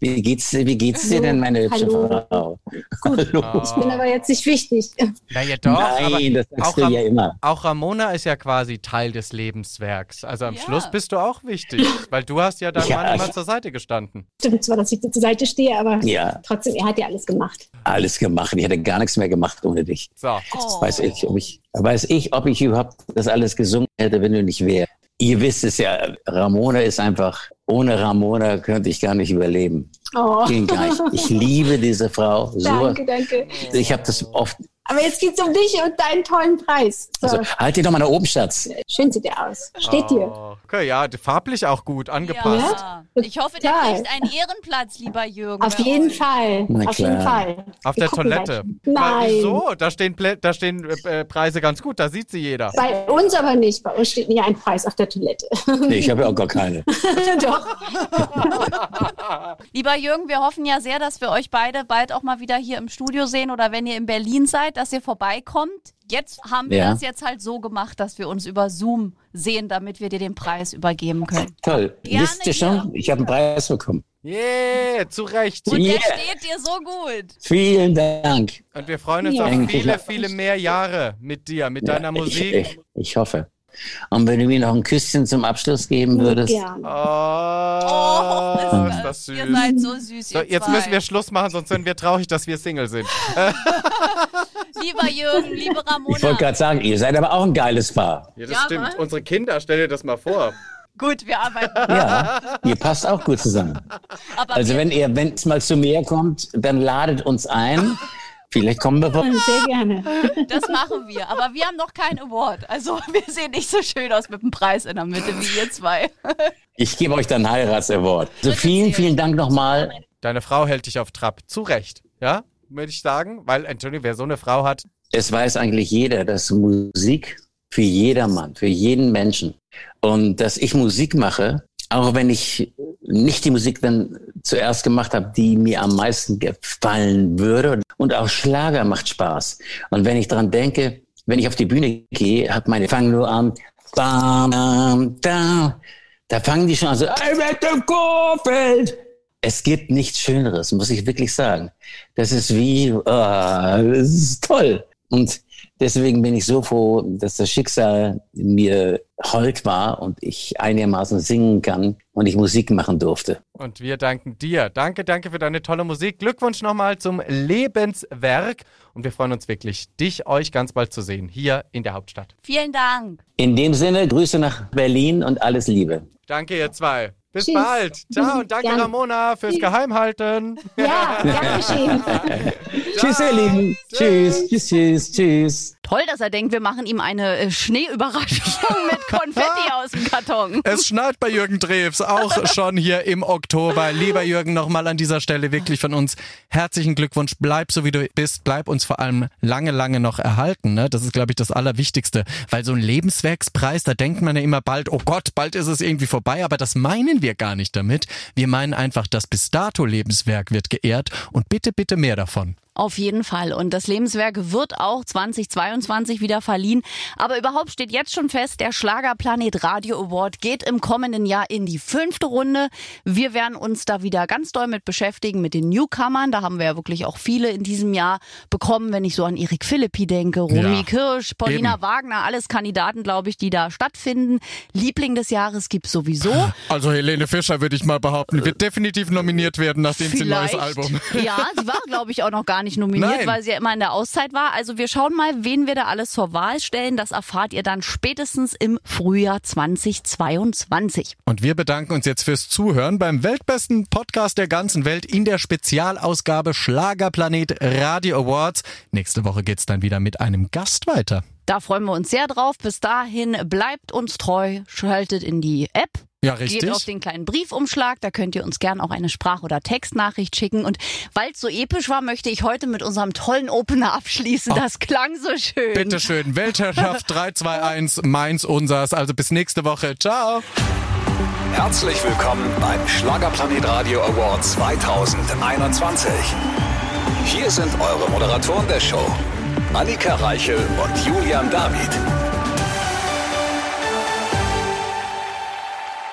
Wie geht's, wie geht's dir denn, meine hübsche Hallo. Frau? Hallo. Ich bin aber jetzt nicht wichtig. naja, doch, Nein, das sagst auch, du ja immer. auch Ramona ist ja quasi Teil des Lebenswerks. Also am Ja. Schluss bist du auch wichtig, weil du hast ja deinem Ja, Mann immer zur Seite gestanden. Stimmt zwar, dass ich dir zur Seite stehe, aber Ja. trotzdem, er hat ja alles gemacht. Alles gemacht. Ich hätte gar nichts mehr gemacht ohne dich. So. Oh. Weiß ich, ob ich, weiß ich, ob ich überhaupt das alles gesungen hätte, wenn du nicht wärst. Ihr wisst es ja, Ramona ist einfach, ohne Ramona könnte ich gar nicht überleben. Oh. Ging gar nicht. Ich liebe diese Frau. So, Danke, danke. ich habe das oft. Aber jetzt geht's um dich und deinen tollen Preis. So, Also, halt dir doch mal da oben, Schatz. schön sieht er aus. Steht dir. Okay, ja, farblich auch gut angepasst. Ja. Ich hoffe, der kriegt einen Ehrenplatz, lieber Jürgen. Auf jeden euch. Fall. Na Auf jeden. Fall. Auf Wir der Toilette. gleich. Nein. Wieso? Da stehen, Plä- da stehen äh, Preise ganz gut, da sieht sie jeder. Bei uns aber nicht. Bei uns steht nie ein Preis auf der Toilette. Nee, ich habe ja auch gar keine. Doch. Lieber Jürgen, wir hoffen ja sehr, dass wir euch beide bald auch mal wieder hier im Studio sehen oder wenn ihr in Berlin seid, dass ihr vorbeikommt. Jetzt haben wir Ja. das jetzt halt so gemacht, dass wir uns über Zoom sehen, damit wir dir den Preis übergeben können. Toll. Gerne Wisst ihr schon? Ich habe einen Preis bekommen. Yeah, zu Recht. Und Yeah. der steht dir so gut. Vielen Dank. Und wir freuen uns Ja. auf viele, ja. viele mehr Jahre mit dir, mit deiner Ja, Musik. Ich, ich, ich hoffe. Und wenn du mir noch ein Küsschen zum Abschluss geben würdest. Gern. Oh, ist das süß. Ihr seid so süß, So, ihr jetzt zwei. müssen wir Schluss machen, sonst sind wir traurig, dass wir Single sind. Lieber Jürgen, liebe Ich wollte Ramona. gerade sagen, ihr seid aber auch ein geiles Paar. Ja, das Ja, stimmt. was? Unsere Kinder, stell dir das mal vor. Gut, wir arbeiten. Ja, ihr passt auch gut zusammen. Aber Also wenn ihr, wenn es mal zu mir kommt, dann ladet uns ein. Vielleicht kommen wir vorbei. Sehr gerne. das machen wir. Aber wir haben noch kein Award. Also wir sehen nicht so schön aus mit dem Preis in der Mitte wie ihr zwei. Ich gebe euch dann Heiratsaward. Also vielen, vielen Dank nochmal. Deine Frau hält dich auf Trab. Zu Recht. Ja, würde ich sagen. Weil, Antonio, wer so eine Frau hat, Es weiß eigentlich jeder, dass Musik für jedermann, für jeden Menschen und dass ich Musik mache, auch wenn ich nicht die Musik dann zuerst gemacht habe, die mir am meisten gefallen würde. Und auch Schlager macht Spaß. Und wenn ich dran denke, wenn ich auf die Bühne gehe, hat meine fangen nur an, bam, bam, da, da fangen die schon an so, "Ey, mit dem Kurfeld. Es gibt nichts Schöneres, muss ich wirklich sagen. Das ist wie, ah, das ist toll. Und deswegen bin ich so froh, dass das Schicksal mir hold war und ich einigermaßen singen kann und ich Musik machen durfte. Und wir danken dir. Danke, danke für deine tolle Musik. Glückwunsch nochmal zum Lebenswerk. Und wir freuen uns wirklich, dich, euch ganz bald zu sehen, hier in der Hauptstadt. Vielen Dank. In dem Sinne, Grüße nach Berlin und alles Liebe. Danke, ihr zwei. Bis Tschüss. bald. Ciao und danke, Gerne. Ramona, fürs Geheimhalten. Ja, gern geschehen. Tschüss, ihr Lieben. Tschüss, tschüss, tschüss, tschüss. Toll, dass er denkt, wir machen ihm eine äh, Schneeüberraschung mit Konfetti aus dem Karton. Es schneit bei Jürgen Drews, auch schon hier im Oktober. Lieber Jürgen, nochmal an dieser Stelle wirklich von uns herzlichen Glückwunsch. Bleib so, wie du bist. Bleib uns vor allem lange, lange noch erhalten. Ne? Das ist, glaube ich, das Allerwichtigste. Weil so ein Lebenswerkspreis, da denkt man ja immer bald, oh Gott, bald ist es irgendwie vorbei. Aber das meinen wir gar nicht damit. Wir meinen einfach, das bis dato Lebenswerk wird geehrt. Und bitte, bitte mehr davon. Auf jeden Fall. Und das Lebenswerk wird auch 2022 wieder verliehen. Aber überhaupt steht jetzt schon fest, der Schlagerplanet Radio Award geht im kommenden Jahr in die fünfte Runde. Wir werden uns da wieder ganz doll mit beschäftigen, mit den Newcomern. Da haben wir ja wirklich auch viele in diesem Jahr bekommen, wenn ich so an Erik Philippi denke, Romy Ja, Kirsch, Paulina eben. Wagner, alles Kandidaten, glaube ich, die da stattfinden. Liebling des Jahres gibt's sowieso. Also Helene Fischer würde ich mal behaupten, wird definitiv nominiert werden, nachdem sie ein neues Album. Ja, sie war, glaube ich, auch noch gar nicht nominiert, Nein. weil sie ja immer in der Auszeit war. Also wir schauen mal, wen wir da alles zur Wahl stellen. Das erfahrt ihr dann spätestens im Frühjahr 2022. Und wir bedanken uns jetzt fürs Zuhören beim weltbesten Podcast der ganzen Welt in der Spezialausgabe Schlagerplanet Radio Awards. Nächste Woche geht's dann wieder mit einem Gast weiter. Da freuen wir uns sehr drauf. Bis dahin bleibt uns treu, schaltet in die App. Ja, richtig. Geht auf den kleinen Briefumschlag, da könnt ihr uns gern auch eine Sprach- oder Textnachricht schicken. Und weil es so episch war, möchte ich heute mit unserem tollen Opener abschließen. Das klang so schön. Bitte schön, Weltherrschaft 321, meins, unsers. Also bis nächste Woche. Ciao. Herzlich willkommen beim Schlagerplanet Radio Award 2021. Hier sind eure Moderatoren der Show, Annika Reichel und Julian David.